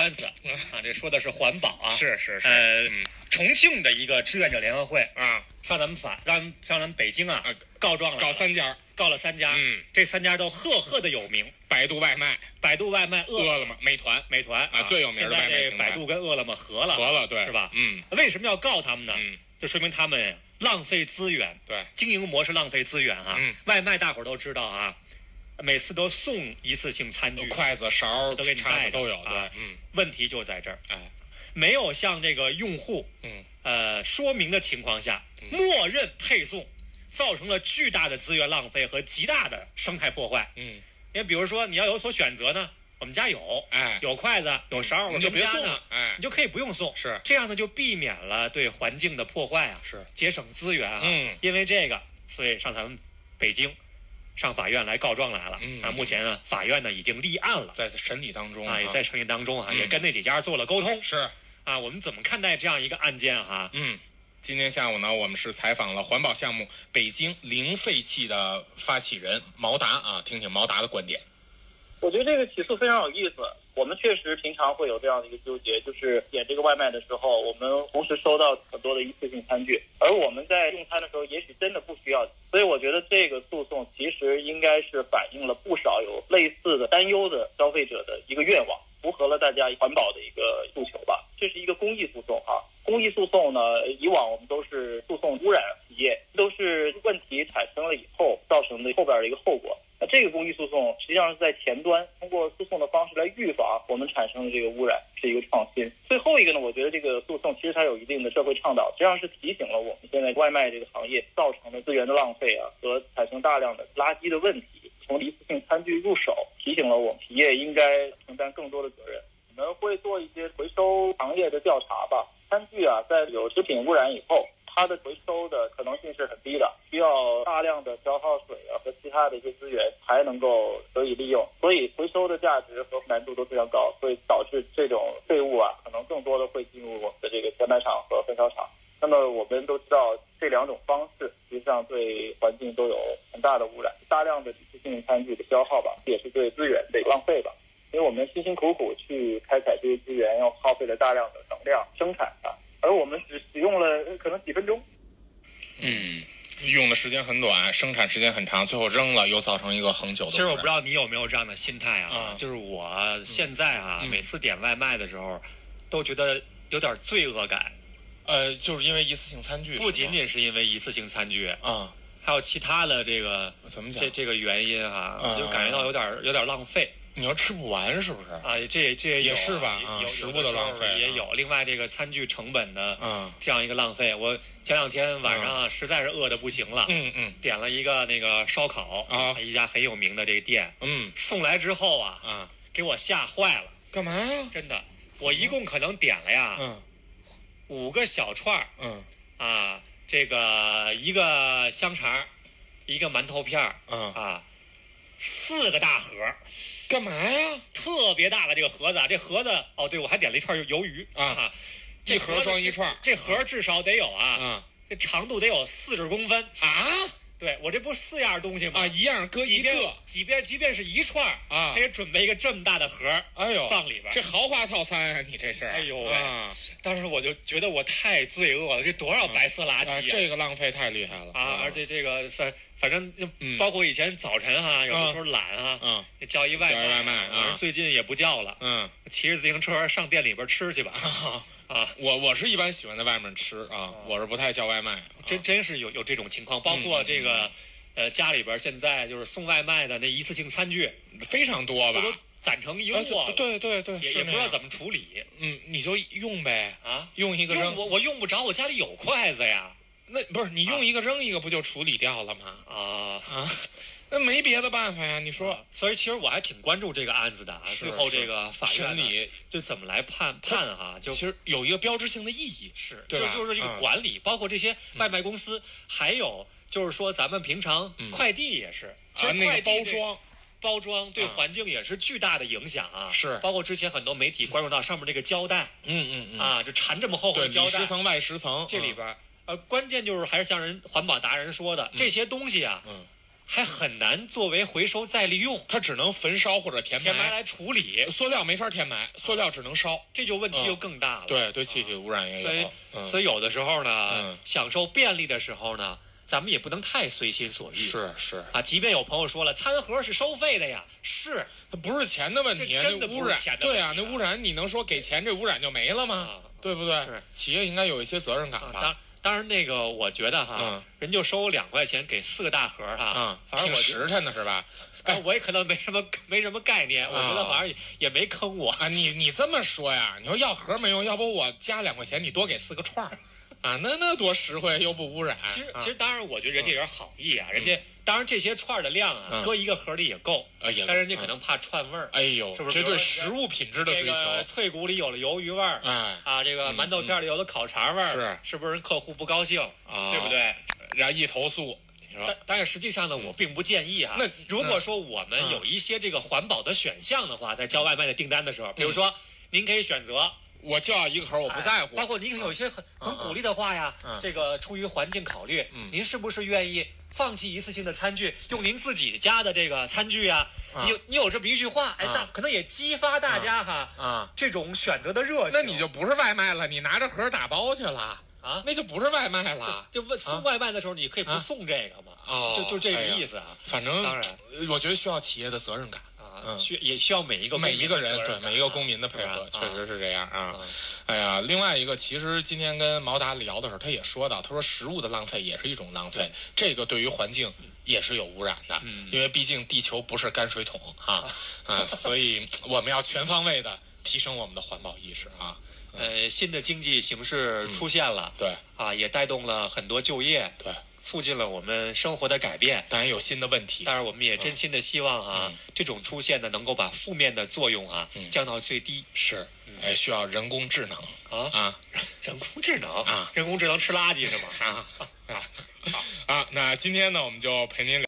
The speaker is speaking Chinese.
单词啊，这说的是环保啊，是是是，呃，嗯重庆的一个志愿者联合会啊上咱们法让上咱们北京啊啊告状了，找三家，告了三家，嗯，这三家都赫赫的有名，百度外卖、百度外卖、饿了么、美团美团啊最有名的外卖平台百度跟饿了么合了，合了，对，是吧？嗯为什么要告他们呢？嗯，就说明他们浪费资源，对，经营模式浪费资源啊。嗯外卖大伙儿都知道啊，每次都送一次性餐具，筷子、勺、都给你叉带都有，对啊，嗯，问题就在这儿，哎，没有向这个用户嗯。呃说明的情况下，默认配送，造成了巨大的资源浪费和极大的生态破坏。嗯，因为比如说你要有所选择呢，我们家有，哎，有筷子，有勺，我们就别送了，，哎。你，就可以不用送。是。这样呢，就避免了对环境的破坏啊，是，节省资源啊。嗯。因为这个，所以上咱们北京上法院来告状来了。嗯啊，目前呢，法院呢已经立案了。在审理当中啊，也在审理当中啊，嗯也跟那几家做了沟通是，啊。我们怎么看待这样一个案件哈？嗯。今天下午呢，我们是采访了环保项目北京零废弃的发起人毛达啊，听听毛达的观点。我觉得这个起诉非常有意思。我们确实平常会有这样的一个纠结，就是点这个外卖的时候，我们同时收到很多的一次性餐具，而我们在用餐的时候，也许真的不需要。所以我觉得这个诉讼其实应该是反映了不少有类似的担忧的消费者的一个愿望，符合了大家环保的一个诉求吧。这是一个公益诉讼哈、公益诉讼呢，以往我们都是诉讼污染企业，都是问题产生了以后造成的后边的一个后果。那这个公益诉讼实际上是在前端通过诉讼的方式来预防我们产生的这个污染，是一个创新。最后一个呢，我觉得这个诉讼其实它有一定的社会倡导，实际上是提醒了我们现在外卖这个行业造成的资源的浪费啊和产生大量的垃圾的问题。从一次性餐具入手，提醒了我们企业应该承担更多的责任。我们会做一些回收行业的调查吧。餐具啊，在有食品污染以后，它的回收的可能性是很低的，需要大量的消耗水啊和其他的一些资源才能够得以利用，所以回收的价值和难度都非常高，所以导致这种废物啊，可能更多的会进入我们的这个填埋场和焚烧厂。那么我们都知道，这两种方式实际上对环境都有很大的污染，大量的一次性餐具的消耗吧，也是对资源的浪费吧。因为我们辛辛苦苦去开采这些资源，要耗费了大量的能量生产它，而我们只使用了呃可能几分钟。嗯，用的时间很短，生产时间很长，最后扔了，又造成一个恒久的。其实我不知道你有没有这样的心态啊，啊。就是我现在啊，嗯。每次点外卖的时候，都觉得有点罪恶感，呃，就是因为一次性餐具，不仅仅是因为一次性餐具，啊，还有其他的这个怎么讲？这？这个原因啊，嗯就感觉到有点有点浪费你要吃不完是不是？啊，这这有也是吧有食物的浪费啊。也有。另外，这个餐具成本的嗯。这样一个浪费，我前两天晚上啊实在是饿的不行了，嗯嗯。点了一个那个烧烤啊。一家很有名的这个店，嗯。送来之后啊，啊，给我吓坏了，干嘛呀？真的，我一共可能点了呀嗯五个小串儿嗯啊，这个一个香肠，一个馒头片儿嗯，啊，四个大盒儿，干嘛呀？特别大的这个盒子啊，这盒子哦，对我还点了一串鱿鱼啊一盒装一串这这盒至少得有啊，啊这长度得有四十公分。啊对我这不四样东西吗？啊，一样搁一个即便即便是一串儿啊他也准备一个这么大的盒儿哎呦，放里边。这豪华套餐啊，你这是？哎呦喂啊当时我就觉得我太罪恶了，这多少白色垃圾啊，圾这个浪费太厉害了啊！而且这个反反正就嗯包括以前早晨哈，有的时候懒啊，嗯叫一外叫一外卖啊最近也不叫了，嗯，骑着自行车上店里边吃去吧 啊！我我是一般喜欢在外面吃啊，我是不太叫外卖。啊真真是有有这种情况，包括这个呃家里边现在就是送外卖的那一次性餐具，非常多吧这？都攒成一啊窝了，对对对，也是也不知道怎么处理嗯，你就用呗，啊。用一个我我用不着，我家里有筷子呀那不是你用一个扔一个，不就处理掉了吗？啊！啊，那没别的办法呀。你说所以其实我还挺关注这个案子的最后这个法院就怎么来判判啊，就其实有一个标志性的意义。是对吧就就是这个嗯管理，包括这些外卖公司，还有就是说咱们平常嗯快递也是，其啊，实那包装包装对啊环境也是巨大的影响啊。是包括之前很多媒体关注到上面这个胶带嗯嗯嗯，啊，就缠这么厚厚，的胶带，里十层外十层，这里边儿呃，关键就是还是像人环保达人说的，这些东西啊，嗯还很难作为回收再利用，它只能焚烧或者填埋填埋来处理，塑料没法填埋，塑料只能烧。这就问题就更大了。对对，气体污染也有。所以，嗯所以有的时候呢，嗯享受便利的时候呢，咱们也不能太随心所欲。是是，啊，即便有朋友说了，餐盒是收费的呀，是它不是钱的问题，真的不是那污染钱的对啊，那污染你能说给钱这污染就没了吗？啊对不对？是企业应该有一些责任感啊，吧？当当然那个，我觉得哈，嗯人就收两块钱给四个大盒哈，啊，反正我实诚的是吧？哎我也可能没什么没什么概念，我觉得啊反正也也没坑我。啊，你你这么说呀？你说要盒没用，要不我加两块钱，你多给四个串儿，啊，那那多实惠又不污染。其实啊其实当然，我觉得人家也是好意啊，人家当然这些串儿的量啊，嗯搁一个盒里也够，啊也够但人家可能怕串味儿。哎呦，是不是这对食物品质的追求，个脆骨里有了鱿鱼味儿，哎啊，这个馒头片里有了烤肠味儿，是是不是人客户不高兴，啊，对不？对？然后一投诉，但但是实际上呢，我并不建议啊。那如果说我们嗯有一些这个环保的选项的话，在叫外卖的订单的时候，比如说您可以选择，我就要一个盒，我不在乎哎包。括您有一些很很鼓励的话呀嗯，这个出于环境考虑嗯，您是不是愿意放弃一次性的餐具，用您自己家的这个餐具呀？啊你有你有这么一句话，哎，啊大可能也激发大家哈啊，这种选择的热情。那你就不是外卖了，你拿着盒打包去了，啊，那就不是外卖了。就问送外卖的时候，你可以不送这个嘛？哦就就这个意思啊。反正当然呃我觉得需要企业的责任感，啊，嗯。需也需要每一个每一个人对每一个公民的配合，确实是这样啊啊。哎呀，另外一个，其实今天跟毛达聊的时候，他也说到，他说食物的浪费也是一种浪费，这个对于环境也是有污染的，嗯。因为毕竟地球不是泔水桶哈 啊，所以我们要全方位的提升我们的环保意识啊。呃，新的经济形势出现了对。啊，也带动了很多就业，对，促进了我们生活的改变。当然有新的问题。当然，我们也真心的希望啊嗯，这种出现呢，能够把负面的作用啊嗯降到最低是，哎，需要人工智能啊。啊 人工智能啊，人工智能吃垃圾是吗？啊 啊啊！那今天呢，我们就陪您聊。